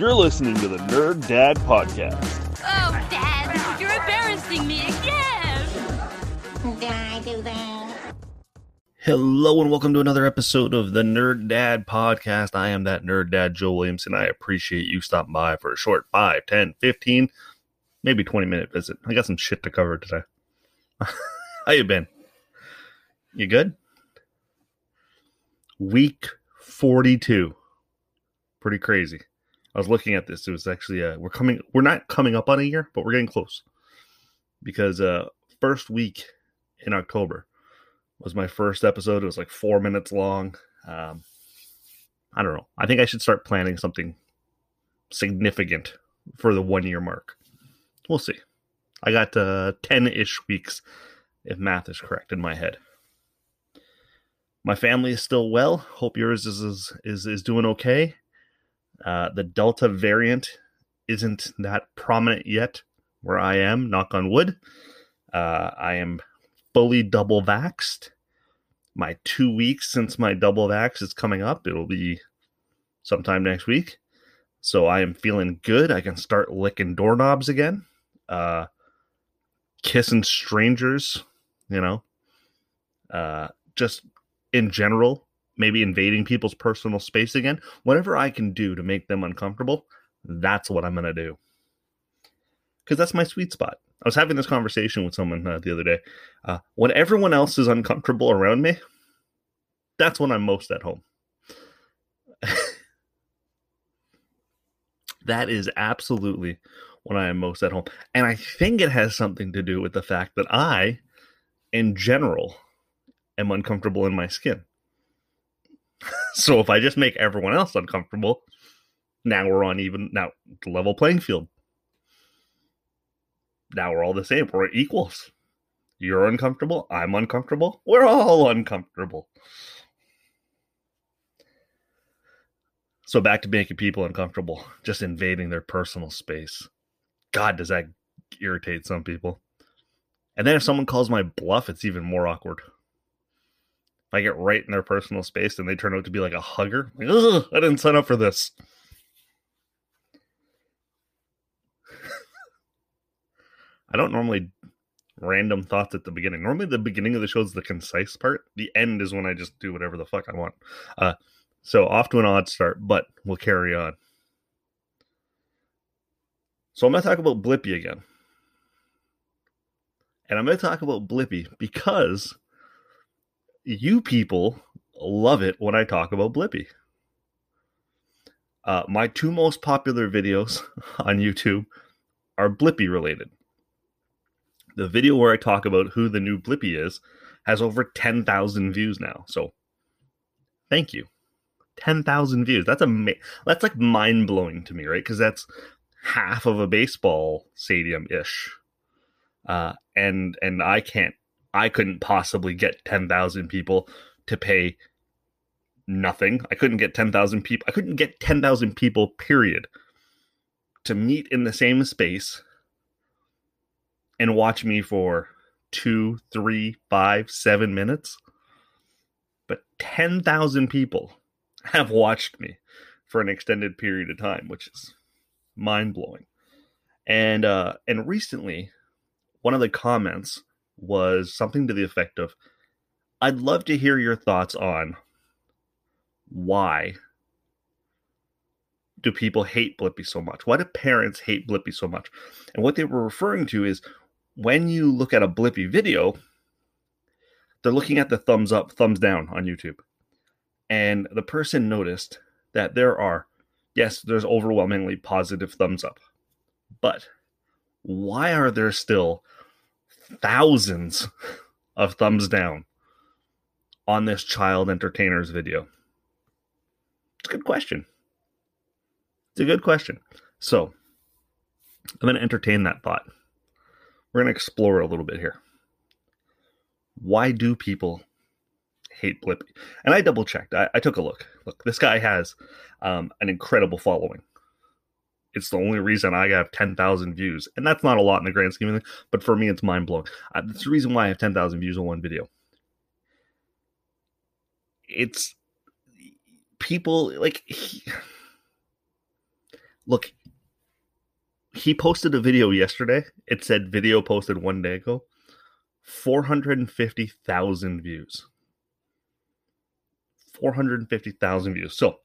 You're listening to the Nerd Dad Podcast. Oh, Dad, you're embarrassing me again. Did I do that? Hello and welcome to another episode of the Nerd Dad Podcast. I am that Nerd Dad, Joe Williamson. I appreciate you stopping by for a short 5, 10, 15, maybe 20 minute visit. I got some shit to cover today. How you been? You good? Week 42. Pretty crazy. I was looking at this. It was actually uh we're coming we're not coming up on a year, but we're getting close. Because uh first week in October was my first episode. It was like 4 minutes long. Um I don't know. I think I should start planning something significant for the 1 year mark. We'll see. I got uh 10ish weeks if math is correct in my head. My family is still well. Hope yours is is, is doing okay. Uh, the Delta variant isn't that prominent yet where I am, knock on wood. Uh, I am fully double vaxxed. My two weeks since my double vax is coming up. It'll be sometime next week. So I am feeling good. I can start licking doorknobs again. Uh, kissing strangers, you know. Uh, just in general, maybe invading people's personal space again, whatever I can do to make them uncomfortable, that's what I'm going to do. Because that's my sweet spot. I was having this conversation with someone uh, the other day. Uh, when everyone else is uncomfortable around me, that's when I'm most at home. that is absolutely when I am most at home. And I think it has something to do with the fact that I, in general, am uncomfortable in my skin. so if I just make everyone else uncomfortable, now we're on even now level playing field. Now we're all the same. We're equals. You're uncomfortable. I'm uncomfortable. We're all uncomfortable. So back to making people uncomfortable, just invading their personal space. God, does that irritate some people? And then if someone calls my bluff, it's even more awkward. I get right in their personal space and they turn out to be like a hugger, like, Ugh, I didn't sign up for this. I don't normally random thoughts at the beginning. Normally, the beginning of the show is the concise part. The end is when I just do whatever the fuck I want. Uh, so off to an odd start, but we'll carry on. So I'm going to talk about Blippi again. And I'm going to talk about Blippi because you people love it when I talk about Blippi. Uh, my two most popular videos on YouTube are Blippi related. The video where I talk about who the new Blippi is has over 10,000 views now. So thank you. 10,000 views. That's a that's like mind blowing to me, right? Because that's half of a baseball stadium ish. Uh, and and I can't I couldn't possibly get 10,000 people to pay nothing. I couldn't get 10,000 people. I couldn't get 10,000 people, period, to meet in the same space and watch me for two, three, five, seven minutes. But 10,000 people have watched me for an extended period of time, which is mind blowing. And uh, and recently, one of the comments was something to the effect of I'd love to hear your thoughts on why do people hate Blippi so much? Why do parents hate Blippi so much? And what they were referring to is when you look at a Blippi video, they're looking at the thumbs up, thumbs down on YouTube. And the person noticed that there are, yes, there's overwhelmingly positive thumbs up. But why are there still thousands of thumbs down on this child entertainer's video? It's a good question. It's a good question. So, I'm going to entertain that thought. We're going to explore a little bit here. Why do people hate Blippi? And I double checked. I, I, took a look. Look, this guy has um, an incredible following. It's the only reason I have 10,000 views. And that's not a lot in the grand scheme of things, but for me, it's mind blowing. Uh, that's the reason why I have 10,000 views on one video. It's people like, he, Look, he posted a video yesterday. It said video posted one day ago. 450,000 views. 450,000 views. So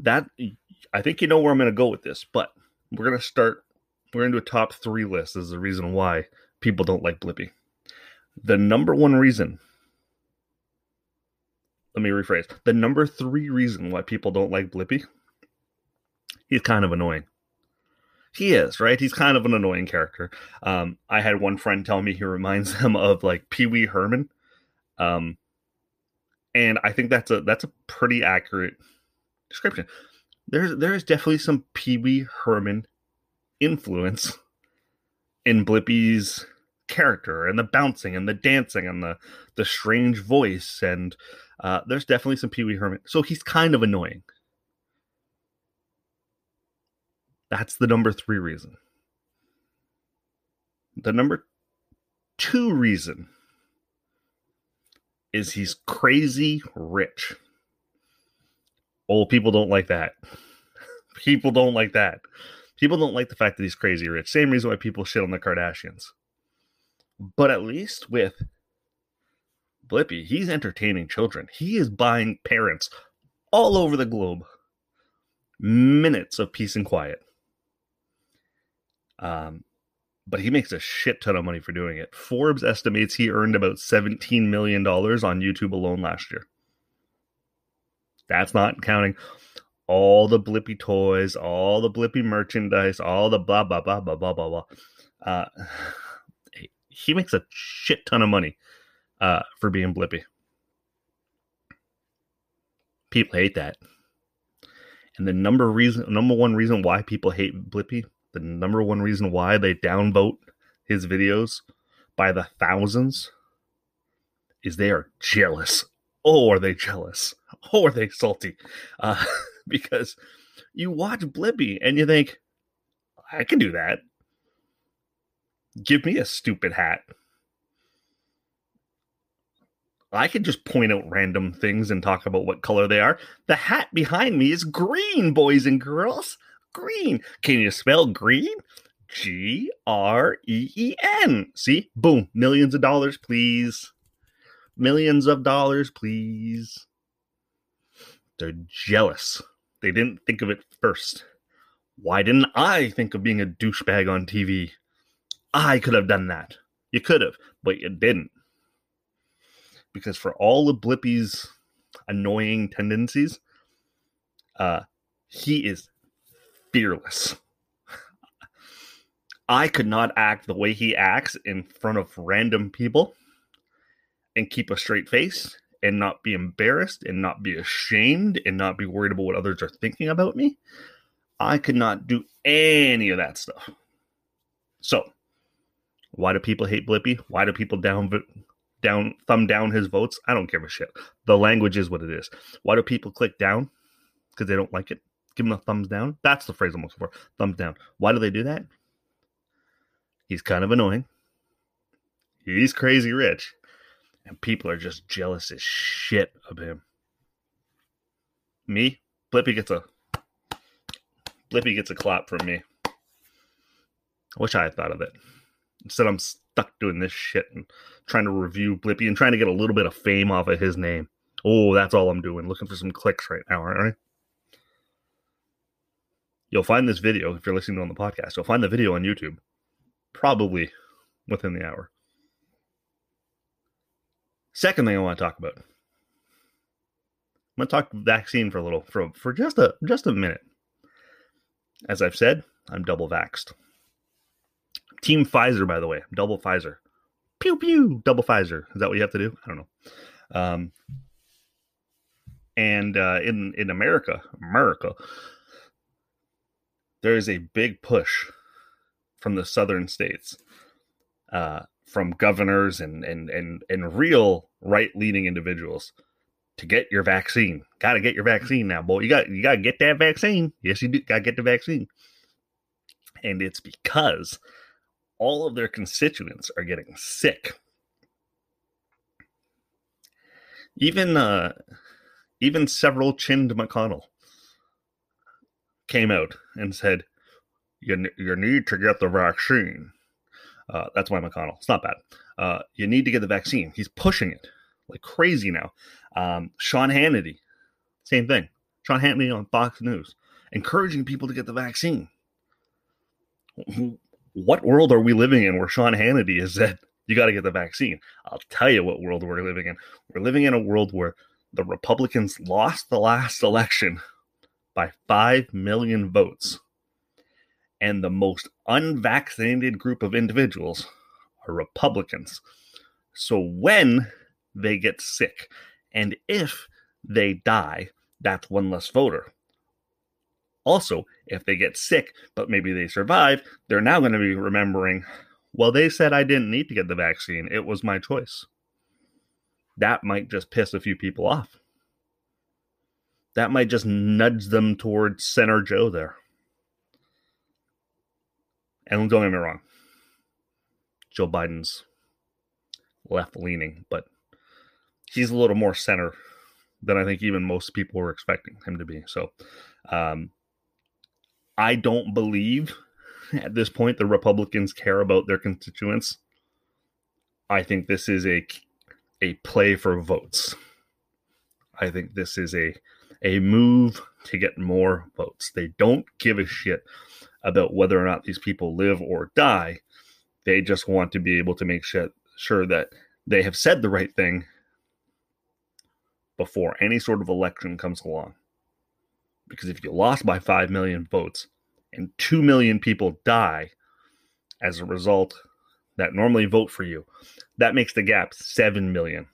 that I think you know where I'm going to go with this, but we're going to start we're going to do a top 3 list as the reason why people don't like Blippi. The number one reason let me rephrase. The number 3 reason why people don't like Blippi he's kind of annoying. He is, right? He's kind of an annoying character. Um, I had one friend tell me he reminds him of like Pee Wee Herman. Um, and I think that's a that's a pretty accurate description. There's there's definitely some Pee Wee Herman influence in Blippi's character and the bouncing and the dancing and the the strange voice and uh, there's definitely some Pee Wee Herman. So he's kind of annoying. That's the number three reason. The number two reason is he's crazy rich. Old people don't like that. People don't like that. People don't like the fact that he's crazy rich. Same reason why people shit on the Kardashians. But at least with Blippi, he's entertaining children. He is buying parents all over the globe minutes of peace and quiet. Um, but he makes a shit ton of money for doing it. Forbes estimates he earned about $17 million on YouTube alone last year. That's not counting all the Blippi toys, all the Blippi merchandise, all the blah, blah, blah, blah, blah, blah, blah. Uh, he makes a shit ton of money uh, for being Blippi. People hate that. And the number reason, number one reason why people hate Blippi the number one reason why they downvote his videos by the thousands is they are jealous. Oh, are they jealous? Oh, are they salty? Uh, because you watch Blippi and you think, I can do that. Give me a stupid hat. I can just point out random things and talk about what color they are. The hat behind me is green, boys and girls green. Can you spell green? G R E E N. See? Boom. Millions of dollars, please. Millions of dollars, please. They're jealous. They didn't think of it first. Why didn't I think of being a douchebag on TV? I could have done that. You could have, but you didn't. Because for all of Blippi's annoying tendencies, uh, he is fearless. I could not act the way he acts in front of random people and keep a straight face and not be embarrassed and not be ashamed and not be worried about what others are thinking about me. I could not do any of that stuff. So, why do people hate Blippi? Why do people down down thumb down his votes? I don't give a shit. The language is what it is. Why do people click down? Because they don't like it give him a thumbs down. That's the phrase I'm looking for. Thumbs down. Why do they do that? He's kind of annoying. He's crazy rich. And people are just jealous as shit of him. Me, Blippi gets a Blippi gets a clap from me. I wish I had thought of it. Instead, I'm stuck doing this shit and trying to review Blippi and trying to get a little bit of fame off of his name. Oh, that's all I'm doing. Looking for some clicks right now, aren't I? You'll find this video if you're listening on the podcast. You'll find the video on YouTube, probably within the hour. Second thing I want to talk about. I'm going to talk vaccine for a little, for for just a just a minute. As I've said, I'm double vaxxed. Team Pfizer, by the way, double Pfizer. Pew pew, double Pfizer. Is that what you have to do? I don't know. Um, and uh, in in America, America, there is a big push from the southern states, uh, from governors and and and and real right leaning individuals to get your vaccine. Got to get your vaccine now, boy. You got you got to get that vaccine. Yes, you do. Got to get the vaccine. And it's because all of their constituents are getting sick. Even uh, even several chinned McConnell came out and said, "You you need to get the vaccine." Uh, that's why McConnell. It's not bad. Uh, you need to get the vaccine. He's pushing it like crazy now. Um, Sean Hannity, same thing. Sean Hannity on Fox News, encouraging people to get the vaccine. What world are we living in where Sean Hannity has said you got to get the vaccine? I'll tell you what world we're living in. We're living in a world where the Republicans lost the last election by 5 million votes. And the most unvaccinated group of individuals are Republicans. So when they get sick and if they die, that's one less voter. Also, if they get sick, but maybe they survive, they're now going to be remembering, well, they said I didn't need to get the vaccine. It was my choice. That might just piss a few people off. That might just nudge them towards Center Joe there. And don't get me wrong, Joe Biden's left leaning, but he's a little more center than I think even most people were expecting him to be. So um, I don't believe at this point the Republicans care about their constituents. I think this is a a play for votes. I think this is a a move to get more votes. They don't give a shit about whether or not these people live or die. They just want to be able to make sure, sure that they have said the right thing before any sort of election comes along. Because if you lost by 5 million votes and 2 million people die as a result that normally vote for you, that makes the gap 7 million.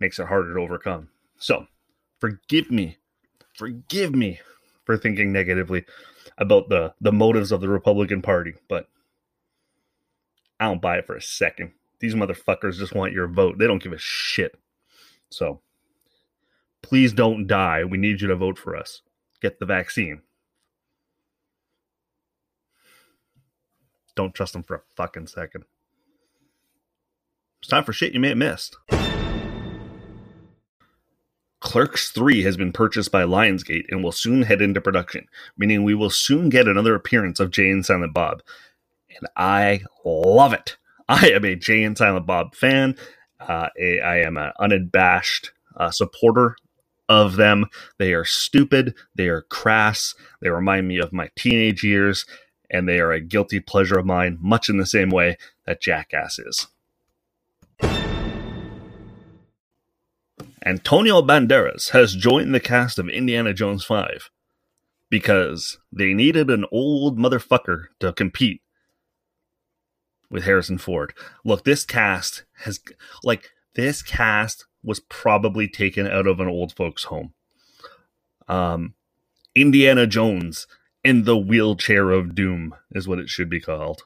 Makes it harder to overcome. So, forgive me. Forgive me for thinking negatively about the the motives of the Republican Party, but I don't buy it for a second. These motherfuckers just want your vote. They don't give a shit. So please don't die. We need you to vote for us. Get the vaccine. Don't trust them for a fucking second. It's time for shit you may have missed. Clerks 3 has been purchased by Lionsgate and will soon head into production, meaning we will soon get another appearance of Jay and Silent Bob. And I love it. I am a Jay and Silent Bob fan. Uh, I am an unabashed uh, supporter of them. They are stupid. They are crass. They remind me of my teenage years, and they are a guilty pleasure of mine, much in the same way that Jackass is. Antonio Banderas has joined the cast of Indiana Jones 5 because they needed an old motherfucker to compete with Harrison Ford. Look, this cast has like this cast was probably taken out of an old folks home. Um Indiana Jones in the wheelchair of doom is what it should be called.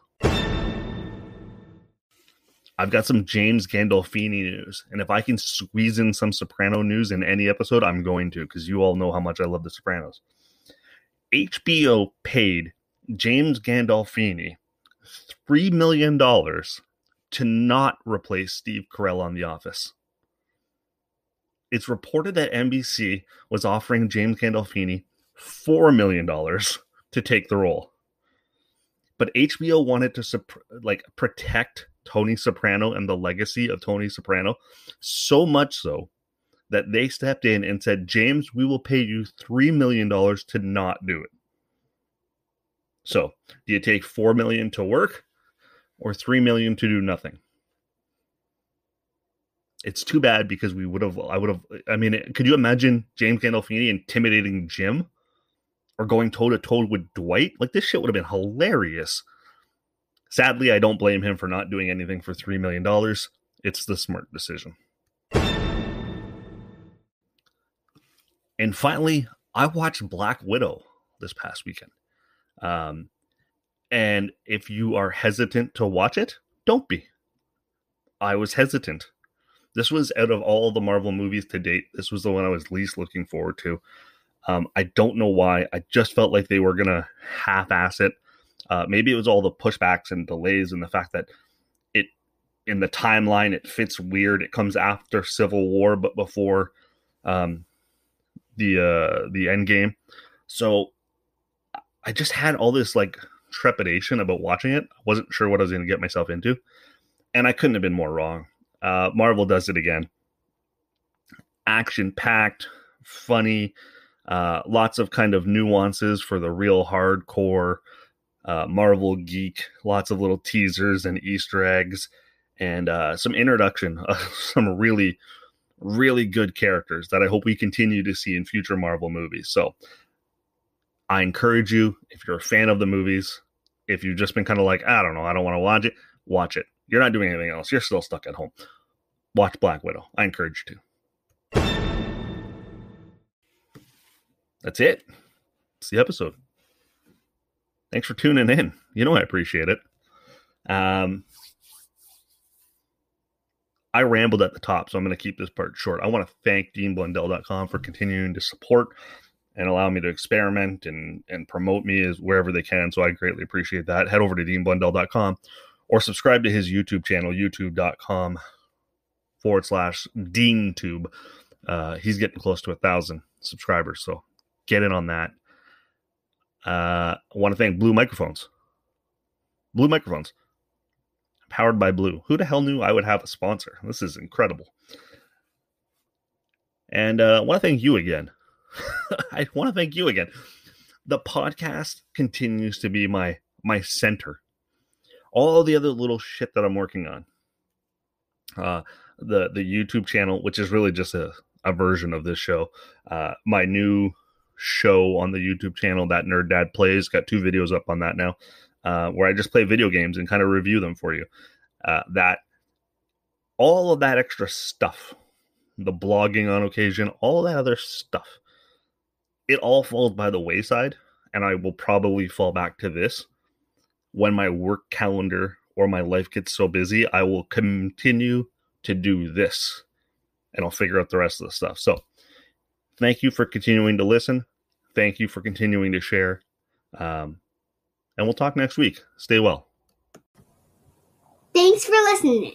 I've got some James Gandolfini news, and if I can squeeze in some Soprano news in any episode, I'm going to because you all know how much I love The Sopranos. HBO paid James Gandolfini $3 million to not replace Steve Carell on The Office. It's reported that NBC was offering James Gandolfini $4 million to take the role. But HBO wanted to like protect Tony Soprano and the legacy of Tony Soprano so much so that they stepped in and said, "James, we will pay you 3 million dollars to not do it." So, do you take 4 million to work or 3 million to do nothing? It's too bad because we would have I would have I mean, could you imagine James Gandolfini intimidating Jim or going toe to toe with Dwight? Like this shit would have been hilarious. Sadly, I don't blame him for not doing anything for $3 million. It's the smart decision. And finally, I watched Black Widow this past weekend. Um, and if you are hesitant to watch it, don't be. I was hesitant. This was out of all the Marvel movies to date, this was the one I was least looking forward to. Um, I don't know why. I just felt like they were going to half ass it. Uh, maybe it was all the pushbacks and delays and the fact that it in the timeline it fits weird. It comes after Civil War, but before um, the uh the end game. So I just had all this like trepidation about watching it. I wasn't sure what I was going to get myself into, and I couldn't have been more wrong. Uh, Marvel does it again. Action packed, funny, uh, lots of kind of nuances for the real hardcore uh, Marvel geek. Lots of little teasers and Easter eggs, and uh, some introduction of some really, really good characters that I hope we continue to see in future Marvel movies. So I encourage you, if you're a fan of the movies, if you've just been kind of like, I don't know, I don't want to watch it, watch it. You're not doing anything else. You're still stuck at home. Watch Black Widow. I encourage you to. That's it. It's the episode. Thanks for tuning in. You know I appreciate it. Um, I rambled at the top, so I'm going to keep this part short. I want to thank DeanBlundell.com for continuing to support and allow me to experiment and and promote me as wherever they can. So I greatly appreciate that. Head over to DeanBlundell.com or subscribe to his YouTube channel, youtube.com forward slash DeanTube. Uh, he's getting close to a thousand subscribers, so get in on that. Uh, I want to thank Blue Microphones. Blue Microphones, powered by Blue. Who the hell knew I would have a sponsor? This is incredible. And uh, I want to thank you again. I want to thank you again. The podcast continues to be my my center. All the other little shit that I'm working on. Uh, the the YouTube channel, which is really just a, a version of this show. Uh, my new show on the YouTube channel that Nerd Dad plays. Got two videos up on that now, uh, where I just play video games and kind of review them for you. Uh, that all of that extra stuff, the blogging on occasion, all that other stuff, it all falls by the wayside, and I will probably fall back to this when my work calendar or my life gets so busy. I will continue to do this, and I'll figure out the rest of the stuff. So thank you for continuing to listen. Thank you for continuing to share. Um, and we'll talk next week. Stay well. Thanks for listening.